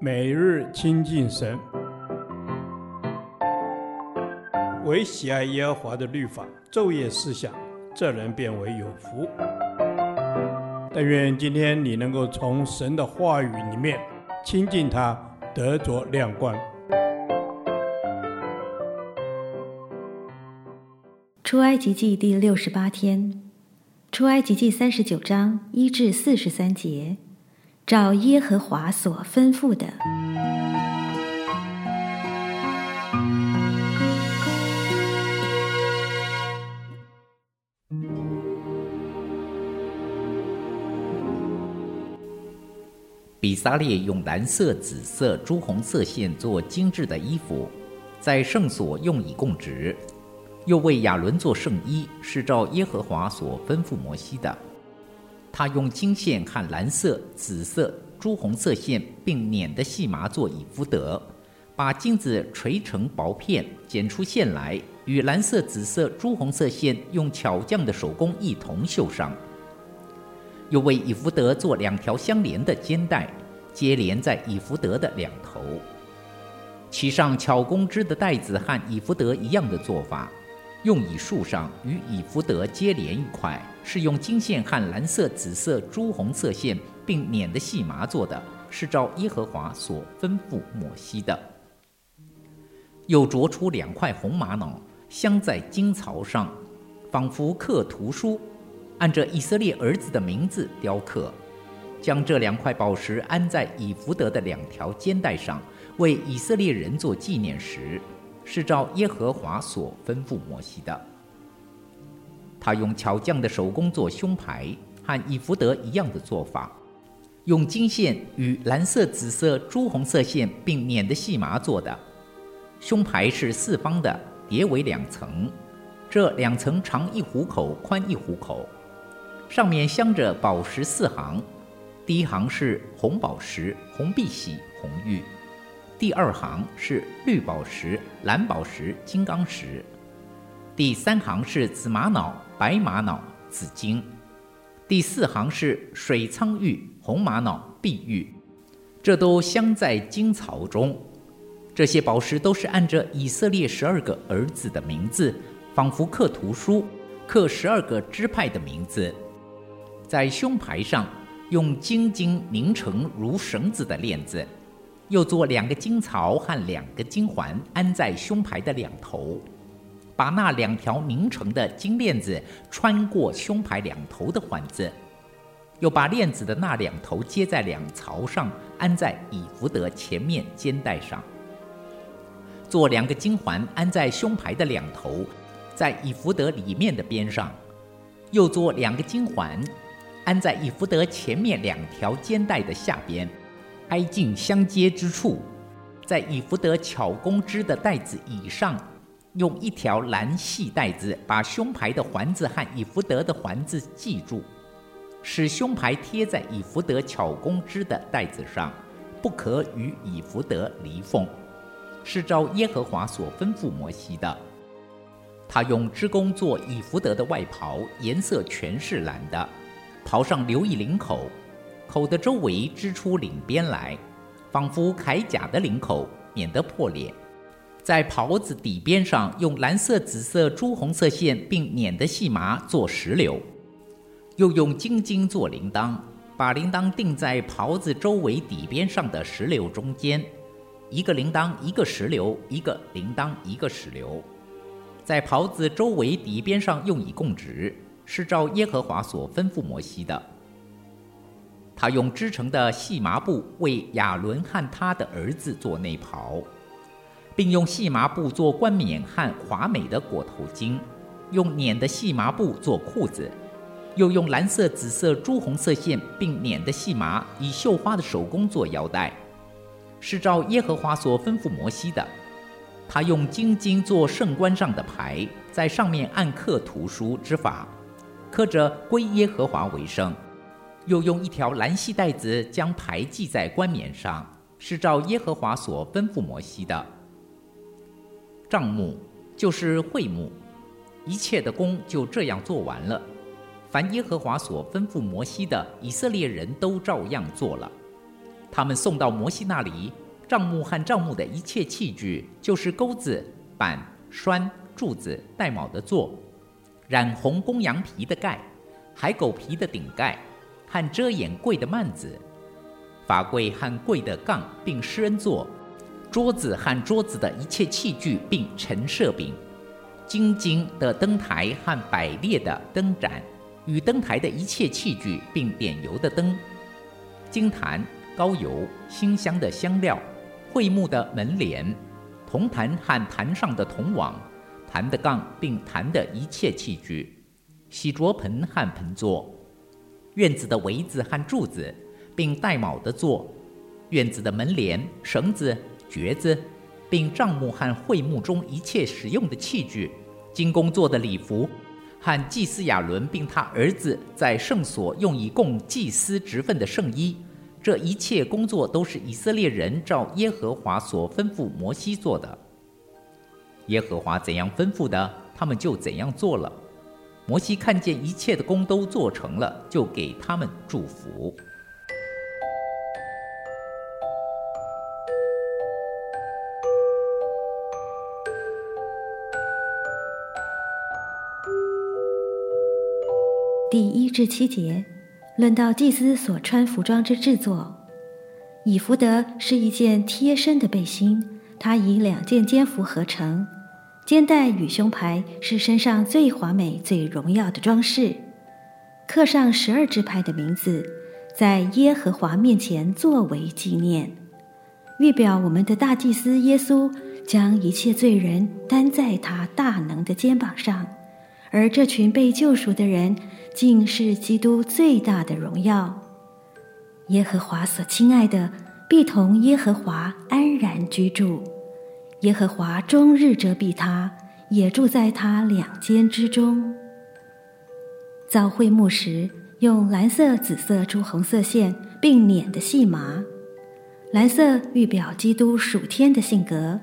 每日亲近神，唯喜爱耶和华的律法，昼夜思想，这人便为有福。但愿今天你能够从神的话语里面亲近他，得着亮光。出埃及记第六十八天，出埃及记三十九章一至四十三节。照耶和华所吩咐的，比撒列用蓝色、紫色、朱红色线做精致的衣服，在圣所用以供职，又为亚伦做圣衣，是照耶和华所吩咐摩西的。他用金线和蓝色、紫色、朱红色线并捻的细麻做以弗德，把金子锤成薄片，剪出线来，与蓝色、紫色、朱红色线用巧匠的手工一同绣上。又为以弗德做两条相连的肩带，接连在以弗德的两头，其上巧工织的带子和以弗德一样的做法。用以树上，与以弗得接连一块，是用金线和蓝色、紫色、朱红色线并捻的细麻做的，是照耶和华所吩咐摩西的。又琢出两块红玛瑙，镶在金槽上，仿佛刻图书，按着以色列儿子的名字雕刻，将这两块宝石安在以弗得的两条肩带上，为以色列人做纪念石。是照耶和华所吩咐摩西的。他用巧匠的手工做胸牌，和以弗得一样的做法，用金线与蓝色、紫色、朱红色线并捻的细麻做的。胸牌是四方的，叠为两层，这两层长一虎口，宽一虎口，上面镶着宝石四行，第一行是红宝石、红碧玺、红玉。第二行是绿宝石、蓝宝石、金刚石；第三行是紫玛瑙、白玛瑙、紫金；第四行是水苍玉、红玛瑙、碧玉。这都镶在金槽中。这些宝石都是按着以色列十二个儿子的名字，仿佛刻图书，刻十二个支派的名字，在胸牌上用金金拧成如绳子的链子。又做两个金槽和两个金环，安在胸牌的两头，把那两条拧成的金链子穿过胸牌两头的环子，又把链子的那两头接在两槽上，安在以福德前面肩带上。做两个金环，安在胸牌的两头，在以福德里面的边上，又做两个金环，安在以福德前面两条肩带的下边。挨近相接之处，在以弗得巧工织的带子以上，用一条蓝细带子把胸牌的环子和以弗得的环子系住，使胸牌贴在以弗得巧工织的带子上，不可与以弗得离缝，是照耶和华所吩咐摩西的。他用织工做以弗得的外袍，颜色全是蓝的，袍上留一领口。口的周围织出领边来，仿佛铠甲的领口，免得破裂。在袍子底边上用蓝色、紫色、朱红色线，并捻的细麻做石榴，又用精金做铃铛，把铃铛钉在袍子周围底边上的石榴中间，一个铃铛一个石榴，一个铃铛一个石榴，在袍子周围底边上用以供职，是照耶和华所吩咐摩西的。他用织成的细麻布为亚伦和他的儿子做内袍，并用细麻布做冠冕和华美的裹头巾，用捻的细麻布做裤子，又用蓝色、紫色、朱红色线并捻的细麻以绣花的手工做腰带，是照耶和华所吩咐摩西的。他用金金做圣冠上的牌，在上面按刻图书之法，刻着归耶和华为圣。又用一条蓝细带子将牌系在冠冕上，是照耶和华所吩咐摩西的。帐幕就是会幕，一切的工就这样做完了。凡耶和华所吩咐摩西的，以色列人都照样做了。他们送到摩西那里，帐幕和帐幕的一切器具，就是钩子、板、栓、柱子、带铆的座，染红公羊皮的盖，海狗皮的顶盖，和遮掩柜的幔子，法柜和柜的杠，并施恩座，桌子和桌子的一切器具，并陈设饼，金金的灯台和摆列的灯盏，与灯台的一切器具，并点油的灯，金坛。高油、馨香的香料，桧木的门帘，铜坛和坛上的铜网，坛的杠并坛的一切器具，洗濯盆和盆座，院子的围子和柱子，并带铆的座，院子的门帘、绳子、橛子，并帐幕和会幕中一切使用的器具，金工做的礼服，和祭司亚伦并他儿子在圣所用以供祭司职分的圣衣。这一切工作都是以色列人照耶和华所吩咐摩西做的。耶和华怎样吩咐的，他们就怎样做了。摩西看见一切的工都做成了，就给他们祝福。第一至七节。论到祭司所穿服装之制作，以弗德是一件贴身的背心，它以两件肩服合成，肩带与胸牌是身上最华美、最荣耀的装饰，刻上十二支派的名字，在耶和华面前作为纪念，预表我们的大祭司耶稣将一切罪人担在他大能的肩膀上，而这群被救赎的人。竟是基督最大的荣耀。耶和华所亲爱的，必同耶和华安然居住。耶和华终日遮蔽他，也住在他两肩之中。造会幕时，用蓝色、紫色、朱红色线并捻的细麻。蓝色预表基督属天的性格，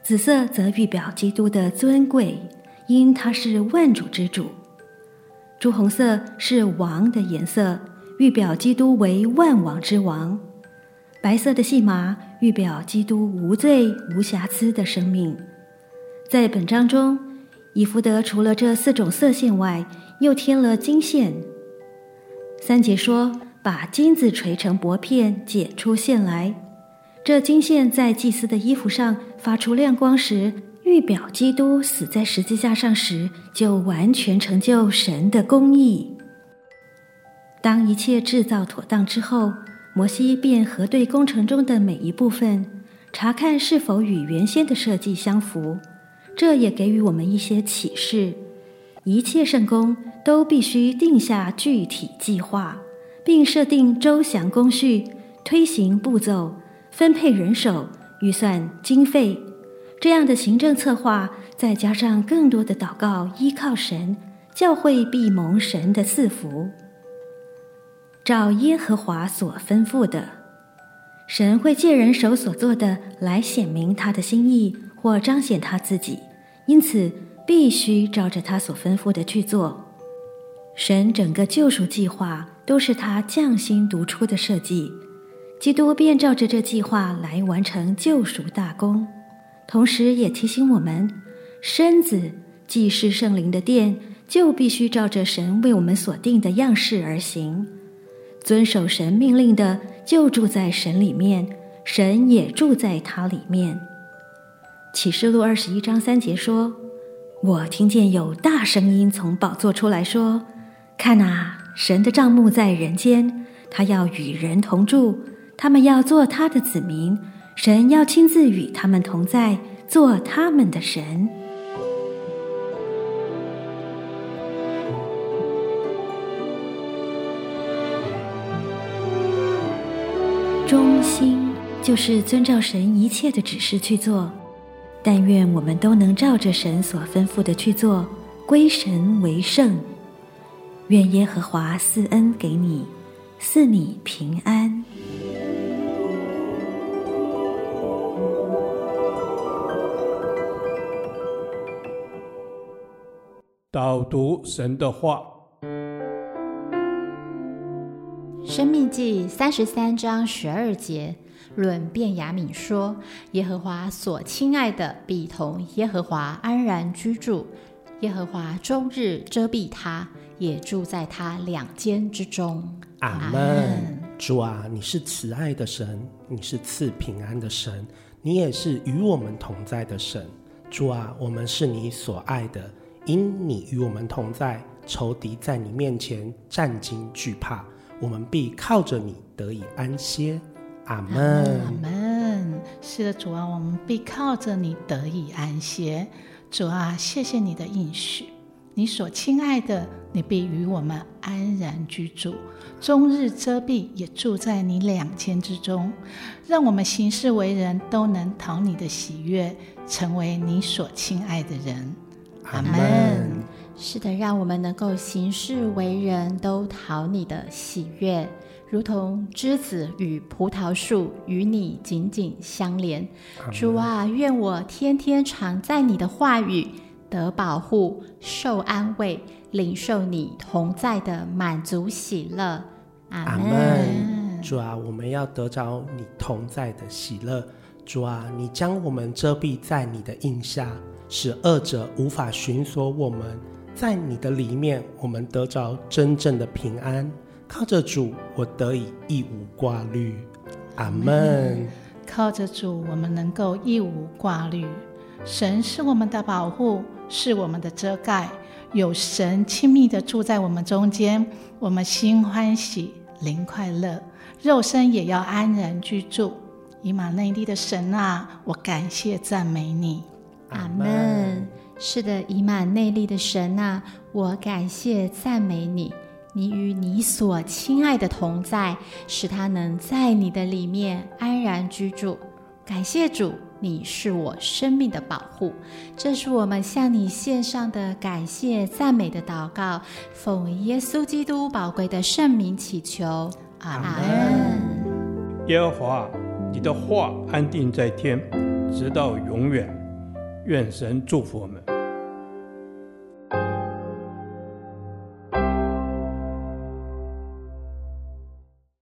紫色则预表基督的尊贵，因他是万主之主。朱红色是王的颜色，预表基督为万王之王；白色的细麻预表基督无罪无瑕疵的生命。在本章中，以福德除了这四种色线外，又添了金线。三节说，把金子锤成薄片，剪出线来。这金线在祭司的衣服上发出亮光时，预表基督死在十字架上时，就完全成就神的公义。当一切制造妥当之后，摩西便核对工程中的每一部分，查看是否与原先的设计相符。这也给予我们一些启示：一切圣工都必须定下具体计划，并设定周详工序、推行步骤、分配人手、预算经费。这样的行政策划，再加上更多的祷告，依靠神，教会必蒙神的赐福。照耶和华所吩咐的，神会借人手所做的来显明他的心意或彰显他自己，因此必须照着他所吩咐的去做。神整个救赎计划都是他匠心独出的设计，基督便照着这计划来完成救赎大功。同时也提醒我们，身子既是圣灵的殿，就必须照着神为我们所定的样式而行。遵守神命令的，就住在神里面，神也住在他里面。启示录二十一章三节说：“我听见有大声音从宝座出来说：看哪，神的帐幕在人间，他要与人同住，他们要做他的子民。”神要亲自与他们同在，做他们的神。就是遵照神一切的指示去做。但愿我们都能照着神所吩咐的去做，归神为圣。愿耶和华赐恩给你，赐你平安。导读神的话，《生命记》三十三章十二节：论便雅敏说：“耶和华所亲爱的必同耶和华安然居住，耶和华终日遮蔽他，也住在他两肩之中。”阿门。主啊，你是慈爱的神，你是赐平安的神，你也是与我们同在的神。主啊，我们是你所爱的，因你与我们同在，仇敌在你面前战惊惧怕，我们必靠着你得以安歇。阿门。阿门。是的，主啊，我们必靠着你得以安歇。主啊，谢谢你的应许。你所亲爱的，你必与我们安然居住，终日遮蔽，也住在你两肩之中，让我们行事为人都能讨你的喜悦，成为你所亲爱的人。阿门。是的，让我们能够行事为人都讨你的喜悦，如同枝子与葡萄树与你紧紧相连。主啊，愿我天天常在你的话语。得保护，受安慰，领受你同在的满足喜乐。阿门。主啊，我们要得着你同在的喜乐。主啊，你将我们遮蔽在你的印下，使恶者无法寻索我们。在你的里面，我们得着真正的平安。靠着主，我得以一无挂虑。阿门。靠着主，我们能够一无挂虑。神是我们的保护。是我们的遮盖，有神亲密的住在我们中间，我们心欢喜，灵快乐，肉身也要安然居住。以马内利的神啊，我感谢赞美你。阿门。是的，以马内利的神啊，我感谢赞美你。你与你所亲爱的同在，使他能在你的里面安然居住。感谢主。你是我生命的保护，这是我们向你献上的感谢赞美的祷告，奉耶稣基督宝贵的圣名祈求，阿门。耶和华，你的话安定在天，直到永远。愿神祝福我们。